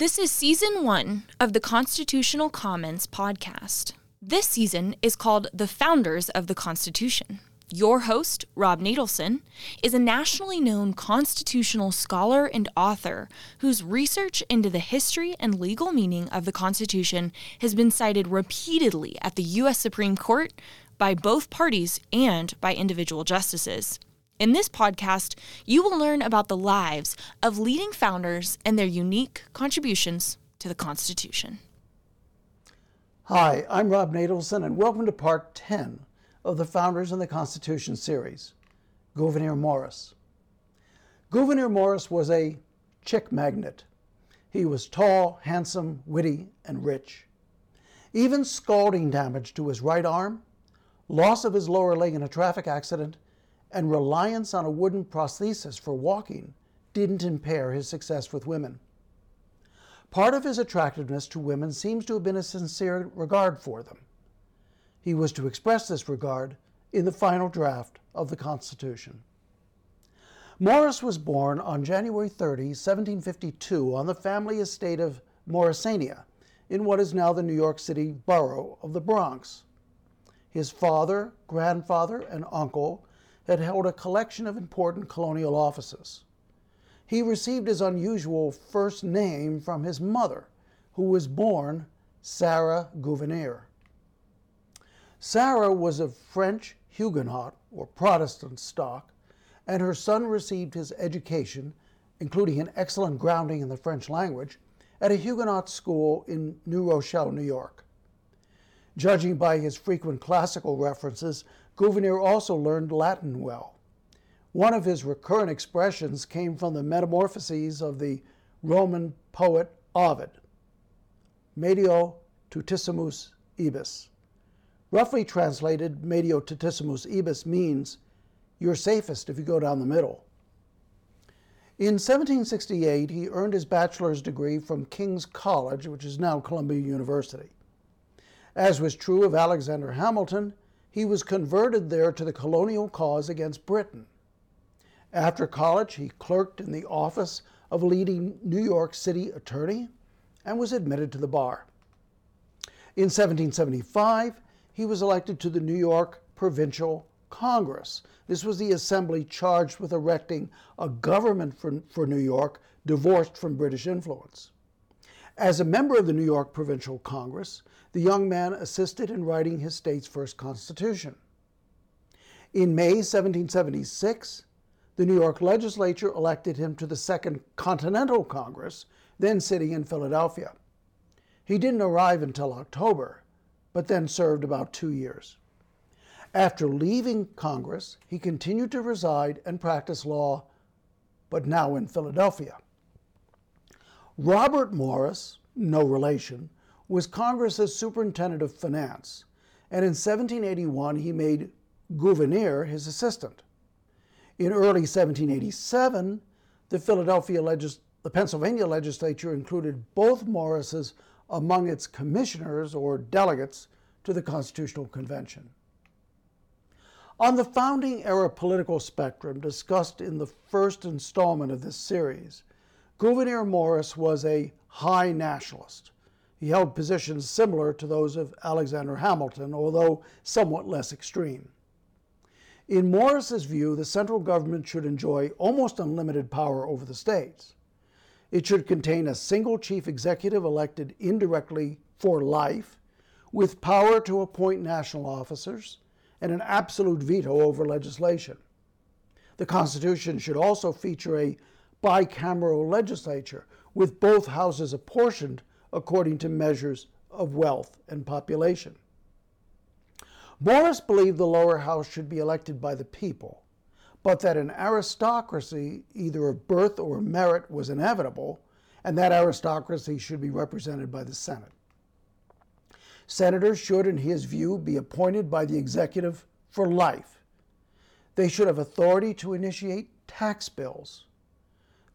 This is season one of the Constitutional Commons podcast. This season is called The Founders of the Constitution. Your host, Rob Natelson, is a nationally known constitutional scholar and author whose research into the history and legal meaning of the Constitution has been cited repeatedly at the U.S. Supreme Court by both parties and by individual justices. In this podcast, you will learn about the lives of leading founders and their unique contributions to the Constitution. Hi, I'm Rob Natelson, and welcome to part 10 of the Founders and the Constitution series, Gouverneur Morris. Gouverneur Morris was a chick magnet. He was tall, handsome, witty, and rich. Even scalding damage to his right arm, loss of his lower leg in a traffic accident, and reliance on a wooden prosthesis for walking didn't impair his success with women. Part of his attractiveness to women seems to have been a sincere regard for them he was to express this regard in the final draft of the Constitution. Morris was born on January 30, 1752, on the family estate of Morrisania in what is now the New York City borough of the Bronx. His father, grandfather, and uncle had held a collection of important colonial offices. He received his unusual first name from his mother, who was born Sarah Gouverneur. Sarah was of French Huguenot or Protestant stock, and her son received his education, including an excellent grounding in the French language, at a Huguenot school in New Rochelle, New York. Judging by his frequent classical references, Gouverneur also learned Latin well. One of his recurrent expressions came from the Metamorphoses of the Roman poet Ovid Medio tutissimus ibis. Roughly translated, medio tutissimus ibis means you're safest if you go down the middle. In 1768, he earned his bachelor's degree from King's College, which is now Columbia University. As was true of Alexander Hamilton, he was converted there to the colonial cause against Britain. After college, he clerked in the office of a leading New York City attorney and was admitted to the bar. In 1775, he was elected to the New York Provincial Congress. This was the assembly charged with erecting a government for, for New York divorced from British influence. As a member of the New York Provincial Congress, the young man assisted in writing his state's first constitution. In May 1776, the New York legislature elected him to the Second Continental Congress, then sitting in Philadelphia. He didn't arrive until October, but then served about two years. After leaving Congress, he continued to reside and practice law, but now in Philadelphia. Robert Morris, no relation, was Congress's superintendent of finance, and in 1781 he made Gouverneur his assistant. In early 1787, the Philadelphia legis- the Pennsylvania legislature included both Morris's among its commissioners or delegates to the Constitutional Convention. On the founding era political spectrum discussed in the first installment of this series, Gouverneur Morris was a high nationalist. He held positions similar to those of Alexander Hamilton, although somewhat less extreme. In Morris's view, the central government should enjoy almost unlimited power over the states. It should contain a single chief executive elected indirectly for life, with power to appoint national officers and an absolute veto over legislation. The Constitution should also feature a bicameral legislature with both houses apportioned according to measures of wealth and population. Morris believed the lower house should be elected by the people, but that an aristocracy, either of birth or merit, was inevitable, and that aristocracy should be represented by the Senate. Senators should, in his view, be appointed by the executive for life. They should have authority to initiate tax bills.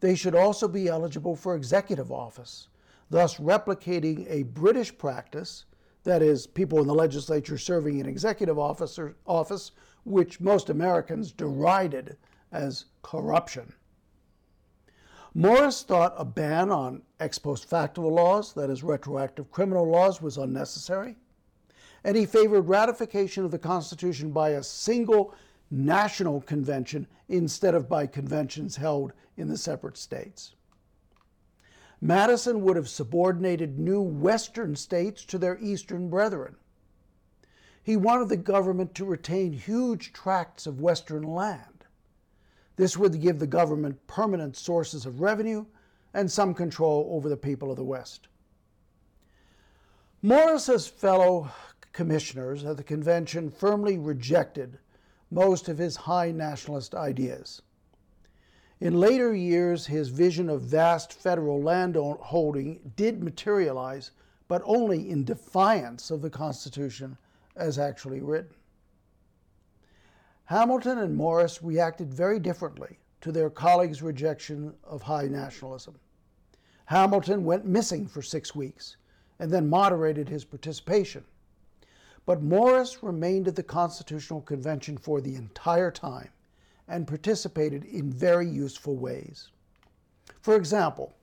They should also be eligible for executive office, thus replicating a British practice, that is, people in the legislature serving in executive officer, office which most Americans derided as corruption. Morris thought a ban on ex post facto laws, that is, retroactive criminal laws, was unnecessary, and he favored ratification of the Constitution by a single national convention instead of by conventions held in the separate states. Madison would have subordinated new Western states to their Eastern brethren. He wanted the government to retain huge tracts of Western land. This would give the government permanent sources of revenue and some control over the people of the West. Morris's fellow commissioners at the convention firmly rejected most of his high nationalist ideas. In later years, his vision of vast federal landholding did materialize, but only in defiance of the Constitution as actually written. Hamilton and Morris reacted very differently to their colleagues' rejection of high nationalism. Hamilton went missing for six weeks and then moderated his participation. But Morris remained at the Constitutional Convention for the entire time and participated in very useful ways. For example,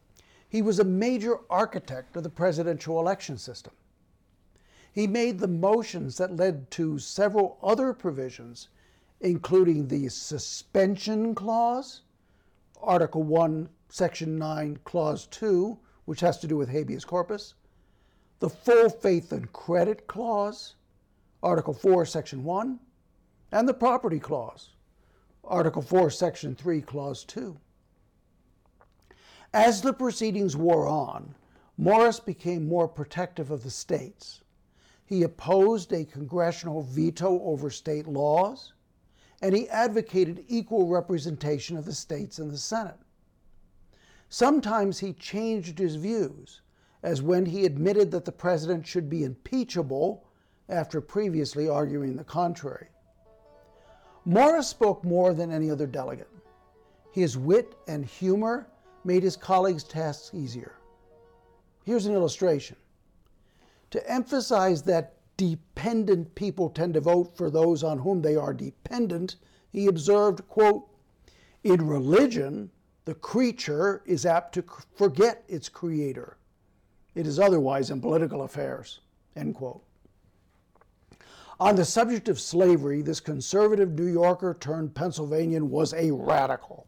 he was a major architect of the presidential election system. He made the motions that led to several other provisions, including the suspension clause, Article 1, Section 9, Clause 2, which has to do with habeas corpus, the full faith and credit clause, Article 4, Section 1, and the property clause, Article 4, Section 3, Clause 2. As the proceedings wore on, Morris became more protective of the states. He opposed a congressional veto over state laws, and he advocated equal representation of the states in the Senate. Sometimes he changed his views, as when he admitted that the president should be impeachable after previously arguing the contrary. Morris spoke more than any other delegate. His wit and humor made his colleagues' tasks easier. Here's an illustration. To emphasize that dependent people tend to vote for those on whom they are dependent, he observed, quote, in religion, the creature is apt to forget its creator. It is otherwise in political affairs, end quote. On the subject of slavery, this conservative New Yorker turned Pennsylvanian was a radical.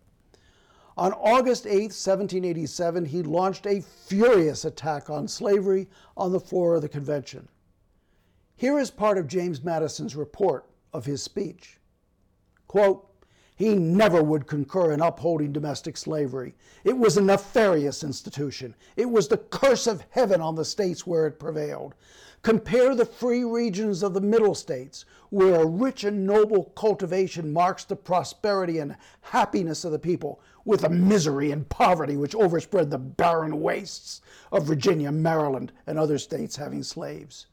On August 8, 1787, he launched a furious attack on slavery on the floor of the convention. Here is part of James Madison's report of his speech. Quote, he never would concur in upholding domestic slavery. It was a nefarious institution. It was the curse of heaven on the states where it prevailed. Compare the free regions of the Middle States, where a rich and noble cultivation marks the prosperity and happiness of the people, with the misery and poverty which overspread the barren wastes of Virginia, Maryland, and other states having slaves.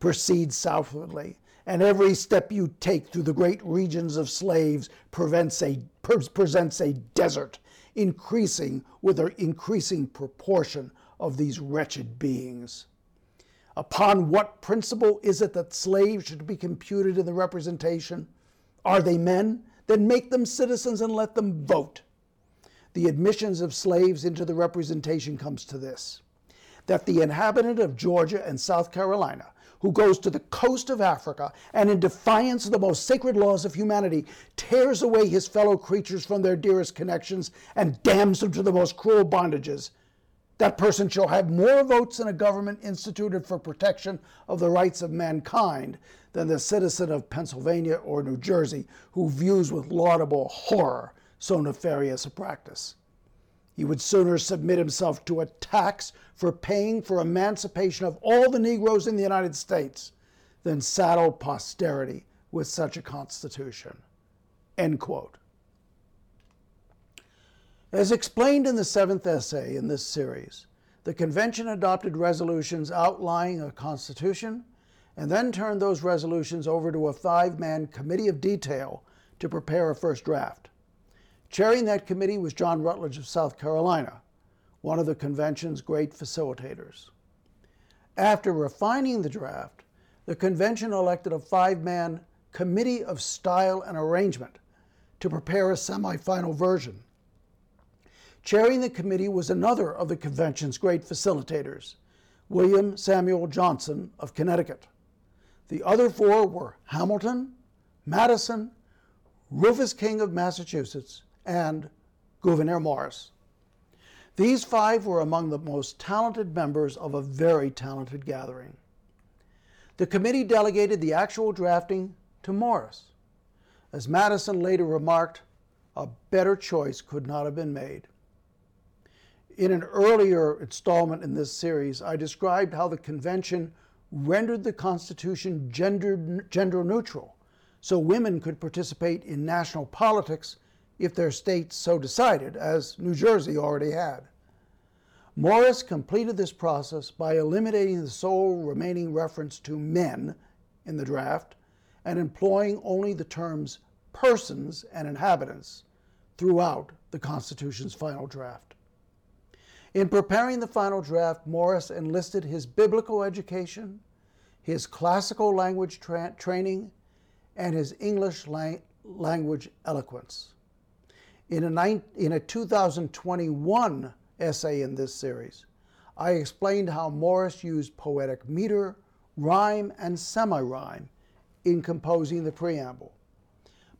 Proceed southwardly, and every step you take through the great regions of slaves a, presents a desert, increasing with an increasing proportion of these wretched beings. Upon what principle is it that slaves should be computed in the representation? Are they men? Then make them citizens and let them vote. The admissions of slaves into the representation comes to this that the inhabitant of Georgia and South Carolina, who goes to the coast of Africa and, in defiance of the most sacred laws of humanity, tears away his fellow creatures from their dearest connections and damns them to the most cruel bondages, that person shall have more votes in a government instituted for protection of the rights of mankind than the citizen of Pennsylvania or New Jersey who views with laudable horror so nefarious a practice. He would sooner submit himself to a tax for paying for emancipation of all the Negroes in the United States than saddle posterity with such a constitution. End quote. As explained in the seventh essay in this series, the convention adopted resolutions outlining a constitution and then turned those resolutions over to a five man committee of detail to prepare a first draft. Chairing that committee was John Rutledge of South Carolina, one of the convention's great facilitators. After refining the draft, the convention elected a five man committee of style and arrangement to prepare a semifinal version Chairing the committee was another of the convention's great facilitators, William Samuel Johnson of Connecticut. The other four were Hamilton, Madison, Rufus King of Massachusetts, and Gouverneur Morris. These five were among the most talented members of a very talented gathering. The committee delegated the actual drafting to Morris. As Madison later remarked, a better choice could not have been made. In an earlier installment in this series, I described how the convention rendered the Constitution gender, gender neutral so women could participate in national politics if their states so decided, as New Jersey already had. Morris completed this process by eliminating the sole remaining reference to men in the draft and employing only the terms persons and inhabitants throughout the Constitution's final draft. In preparing the final draft, Morris enlisted his biblical education, his classical language tra- training, and his English lang- language eloquence. In a, in a 2021 essay in this series, I explained how Morris used poetic meter, rhyme, and semi rhyme in composing the preamble.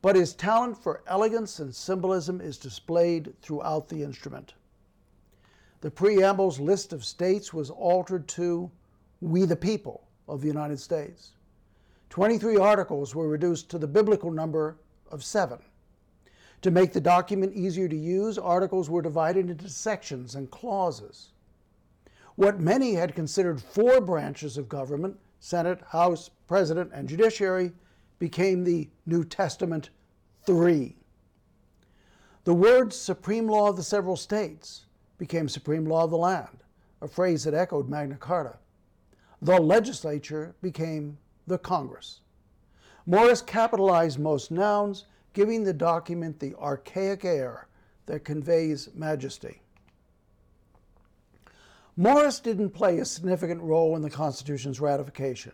But his talent for elegance and symbolism is displayed throughout the instrument. The preamble's list of states was altered to We the People of the United States. 23 articles were reduced to the biblical number of seven. To make the document easier to use, articles were divided into sections and clauses. What many had considered four branches of government Senate, House, President, and Judiciary became the New Testament three. The words supreme law of the several states became supreme law of the land, a phrase that echoed Magna Carta. The legislature became the Congress. Morris capitalized most nouns, giving the document the archaic air that conveys majesty. Morris didn't play a significant role in the Constitution's ratification.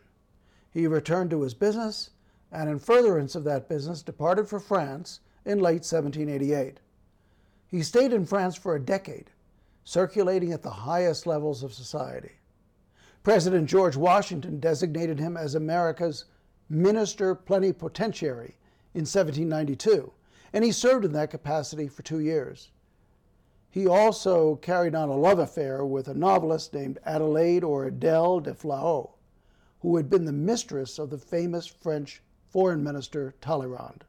He returned to his business and, in furtherance of that business, departed for France in late 1788. He stayed in France for a decade, circulating at the highest levels of society. President George Washington designated him as America's minister plenipotentiary in 1792, and he served in that capacity for two years. He also carried on a love affair with a novelist named Adelaide or Adele de Flahaut, who had been the mistress of the famous French foreign minister Talleyrand.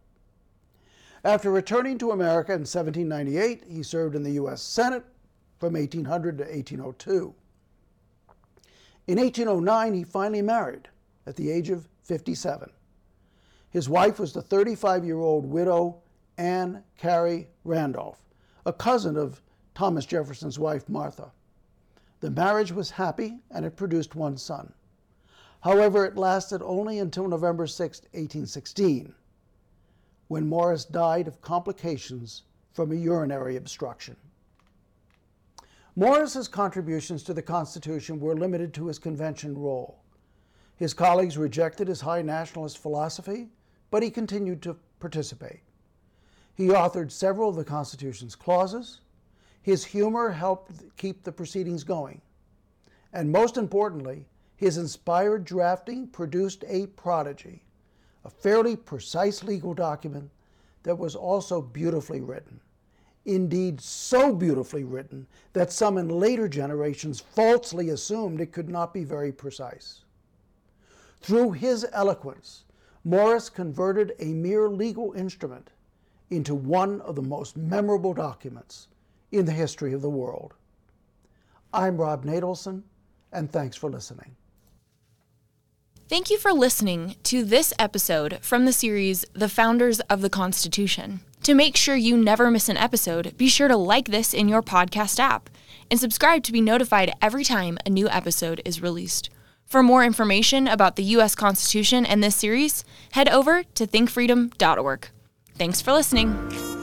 After returning to America in 1798, he served in the U.S. Senate from 1800 to 1802. In 1809, he finally married at the age of 57. His wife was the 35 year old widow Anne Cary Randolph, a cousin of Thomas Jefferson's wife Martha. The marriage was happy and it produced one son. However, it lasted only until November 6, 1816, when Morris died of complications from a urinary obstruction. Morris's contributions to the Constitution were limited to his convention role. His colleagues rejected his high nationalist philosophy, but he continued to participate. He authored several of the Constitution's clauses. His humor helped keep the proceedings going. And most importantly, his inspired drafting produced a prodigy, a fairly precise legal document that was also beautifully written. Indeed, so beautifully written that some in later generations falsely assumed it could not be very precise. Through his eloquence, Morris converted a mere legal instrument into one of the most memorable documents in the history of the world. I'm Rob Natelson, and thanks for listening. Thank you for listening to this episode from the series The Founders of the Constitution. To make sure you never miss an episode, be sure to like this in your podcast app and subscribe to be notified every time a new episode is released. For more information about the U.S. Constitution and this series, head over to thinkfreedom.org. Thanks for listening.